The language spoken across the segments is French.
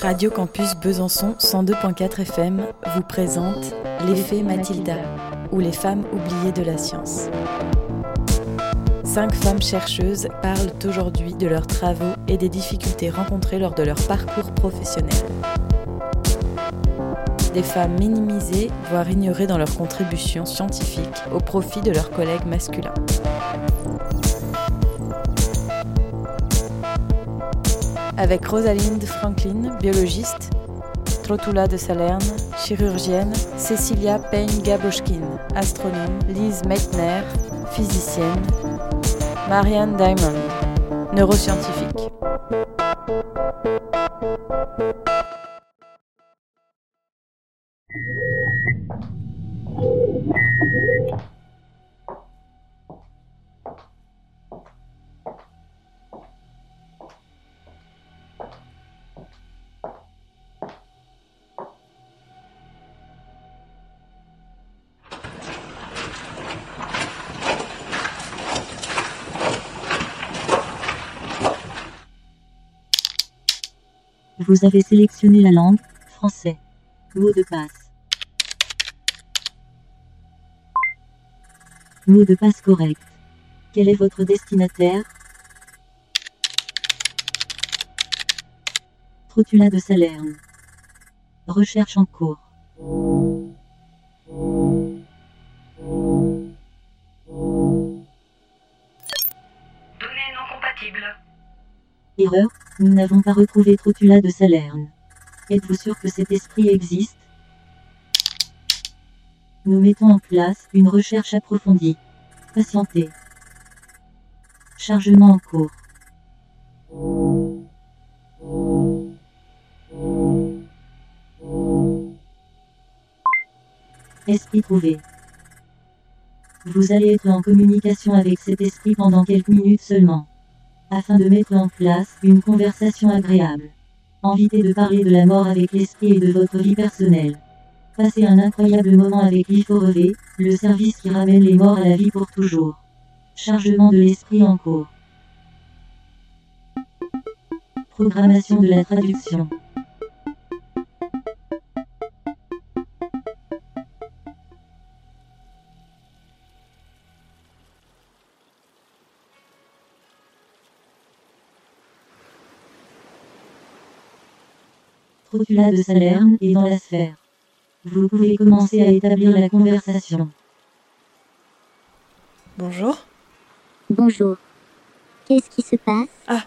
Radio Campus Besançon 102.4 FM vous présente L'effet Mathilda ou les femmes oubliées de la science. Cinq femmes chercheuses parlent aujourd'hui de leurs travaux et des difficultés rencontrées lors de leur parcours professionnel. Des femmes minimisées, voire ignorées dans leurs contributions scientifiques au profit de leurs collègues masculins. Avec Rosalind Franklin, biologiste, Trotula de Salerne, chirurgienne, Cecilia Payne-Gaboschkin, astronome, Lise Meitner, physicienne, Marianne Diamond, neuroscientifique. Vous avez sélectionné la langue, français. Mot de passe. Mot de passe correct. Quel est votre destinataire? Trotula de Salerne. Recherche en cours. Données non compatibles. Erreur, nous n'avons pas retrouvé Trotula de Salerne. Êtes-vous sûr que cet esprit existe? Nous mettons en place une recherche approfondie. Patientez. Chargement en cours. Esprit trouvé. Vous allez être en communication avec cet esprit pendant quelques minutes seulement afin de mettre en place une conversation agréable. Envitez de parler de la mort avec l'esprit et de votre vie personnelle. Passez un incroyable moment avec l'IFOREV, le service qui ramène les morts à la vie pour toujours. Chargement de l'esprit en cours. Programmation de la traduction. Trotula de Salerne est dans la sphère. Vous pouvez commencer à établir la conversation. Bonjour. Bonjour. Qu'est-ce qui se passe? Ah,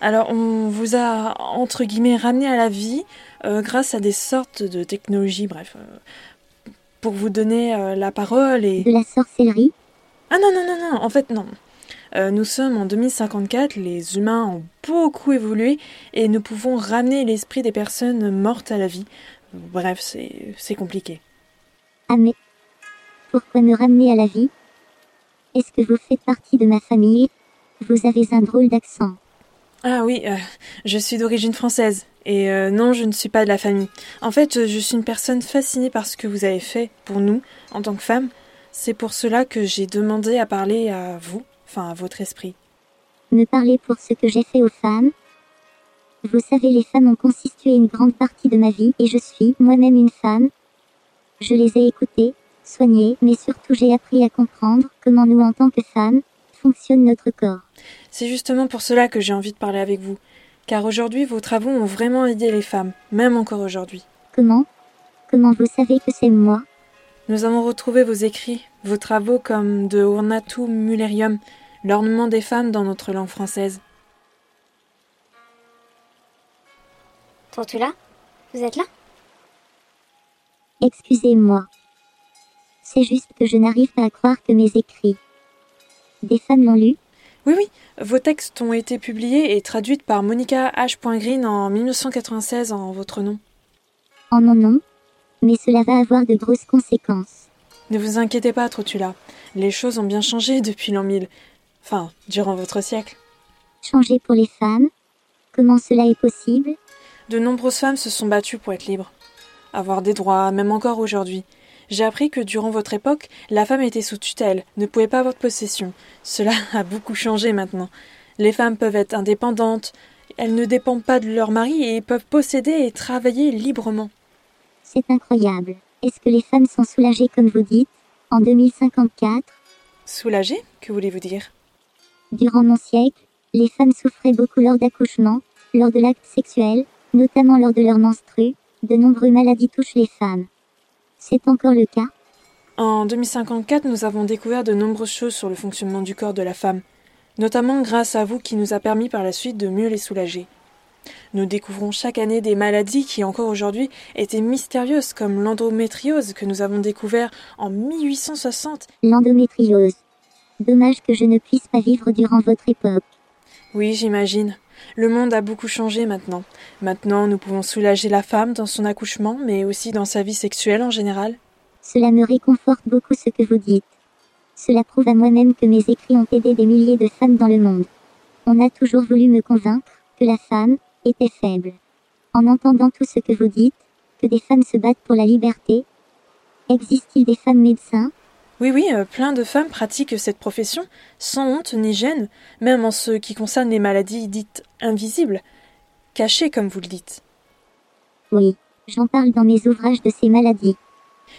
alors on vous a entre guillemets ramené à la vie euh, grâce à des sortes de technologies, bref, euh, pour vous donner euh, la parole et. De la sorcellerie? Ah non non non non, en fait non. Euh, nous sommes en 2054, les humains ont beaucoup évolué et nous pouvons ramener l'esprit des personnes mortes à la vie. Bref, c'est c'est compliqué. Ah mais pourquoi me ramener à la vie? Est-ce que vous faites partie de ma famille? Vous avez un drôle d'accent. Ah oui, euh, je suis d'origine française. Et euh, non, je ne suis pas de la famille. En fait, je suis une personne fascinée par ce que vous avez fait pour nous, en tant que femme. C'est pour cela que j'ai demandé à parler à vous, enfin à votre esprit. Me parler pour ce que j'ai fait aux femmes Vous savez, les femmes ont constitué une grande partie de ma vie et je suis moi-même une femme. Je les ai écoutées, soignées, mais surtout j'ai appris à comprendre comment nous, en tant que femmes, fonctionne notre corps. C'est justement pour cela que j'ai envie de parler avec vous. Car aujourd'hui, vos travaux ont vraiment aidé les femmes, même encore aujourd'hui. Comment? Comment vous savez que c'est moi? Nous avons retrouvé vos écrits, vos travaux comme de Ornatum Mullerium, l'ornement des femmes dans notre langue française. Tortula Vous êtes là? Excusez-moi. C'est juste que je n'arrive pas à croire que mes écrits. Des femmes l'ont lu Oui, oui, vos textes ont été publiés et traduits par Monica H. Green en 1996 en votre nom. En mon nom Mais cela va avoir de grosses conséquences. Ne vous inquiétez pas, Trotula. Les choses ont bien changé depuis l'an 1000. Enfin, durant votre siècle. Changer pour les femmes Comment cela est possible? De nombreuses femmes se sont battues pour être libres. Avoir des droits, même encore aujourd'hui. J'ai appris que durant votre époque, la femme était sous tutelle, ne pouvait pas avoir de possession. Cela a beaucoup changé maintenant. Les femmes peuvent être indépendantes, elles ne dépendent pas de leur mari et peuvent posséder et travailler librement. C'est incroyable. Est-ce que les femmes sont soulagées comme vous dites? En 2054 Soulagées? Que voulez-vous dire? Durant mon siècle, les femmes souffraient beaucoup lors d'accouchements, lors de l'acte sexuel, notamment lors de leur menstru. De nombreuses maladies touchent les femmes. C'est encore le cas En 2054, nous avons découvert de nombreuses choses sur le fonctionnement du corps de la femme, notamment grâce à vous qui nous a permis par la suite de mieux les soulager. Nous découvrons chaque année des maladies qui encore aujourd'hui étaient mystérieuses comme l'endométriose que nous avons découvert en 1860. L'endométriose. Dommage que je ne puisse pas vivre durant votre époque. Oui, j'imagine. Le monde a beaucoup changé maintenant. Maintenant, nous pouvons soulager la femme dans son accouchement, mais aussi dans sa vie sexuelle en général. Cela me réconforte beaucoup ce que vous dites. Cela prouve à moi-même que mes écrits ont aidé des milliers de femmes dans le monde. On a toujours voulu me convaincre que la femme était faible. En entendant tout ce que vous dites, que des femmes se battent pour la liberté, existe-t-il des femmes médecins Oui, oui, euh, plein de femmes pratiquent cette profession, sans honte ni gêne, même en ce qui concerne les maladies dites invisibles, cachées comme vous le dites. Oui, j'en parle dans mes ouvrages de ces maladies.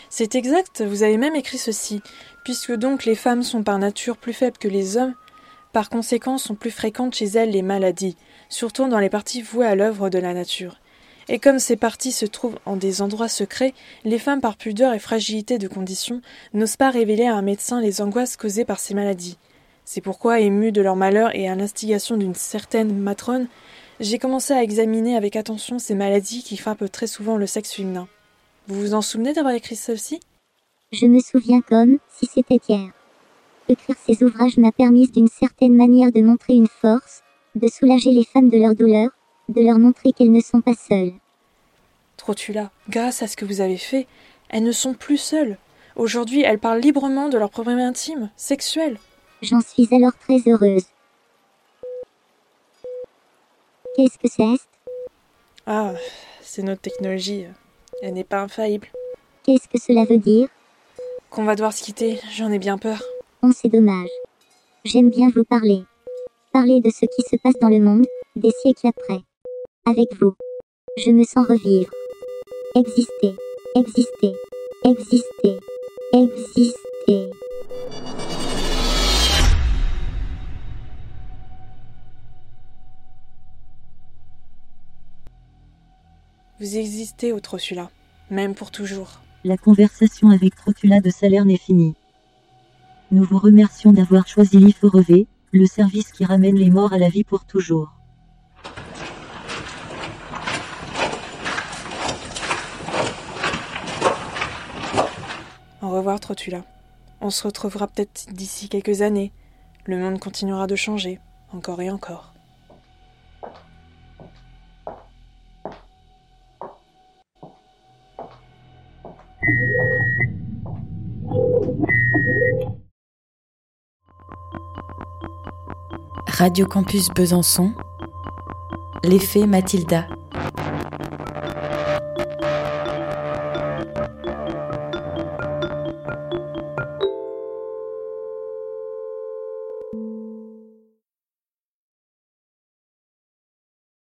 C'est exact, vous avez même écrit ceci. Puisque donc les femmes sont par nature plus faibles que les hommes, par conséquent sont plus fréquentes chez elles les maladies, surtout dans les parties vouées à l'œuvre de la nature. Et comme ces parties se trouvent en des endroits secrets, les femmes par pudeur et fragilité de condition n'osent pas révéler à un médecin les angoisses causées par ces maladies. C'est pourquoi, ému de leur malheur et à l'instigation d'une certaine matrone, j'ai commencé à examiner avec attention ces maladies qui frappent très souvent le sexe féminin. Vous vous en souvenez d'avoir écrit ceci Je me souviens comme si c'était hier. Écrire ces ouvrages m'a permis d'une certaine manière de montrer une force, de soulager les femmes de leur douleur, de leur montrer qu'elles ne sont pas seules. Trotula, grâce à ce que vous avez fait, elles ne sont plus seules. Aujourd'hui, elles parlent librement de leurs problèmes intimes, sexuels. J'en suis alors très heureuse. Qu'est-ce que c'est Ah, c'est notre technologie. Elle n'est pas infaillible. Qu'est-ce que cela veut dire? Qu'on va devoir se quitter, j'en ai bien peur. Oh, c'est dommage. J'aime bien vous parler. Parler de ce qui se passe dans le monde, des siècles après. Avec vous. Je me sens revivre. Exister. Exister. Exister. Exister. Vous existez, au Trotula, même pour toujours. La conversation avec Trotula de Salerne est finie. Nous vous remercions d'avoir choisi l'IFOREV, le service qui ramène les morts à la vie pour toujours. Au revoir, Trotula. On se retrouvera peut-être d'ici quelques années. Le monde continuera de changer, encore et encore. Radio Campus Besançon, l'effet Mathilda.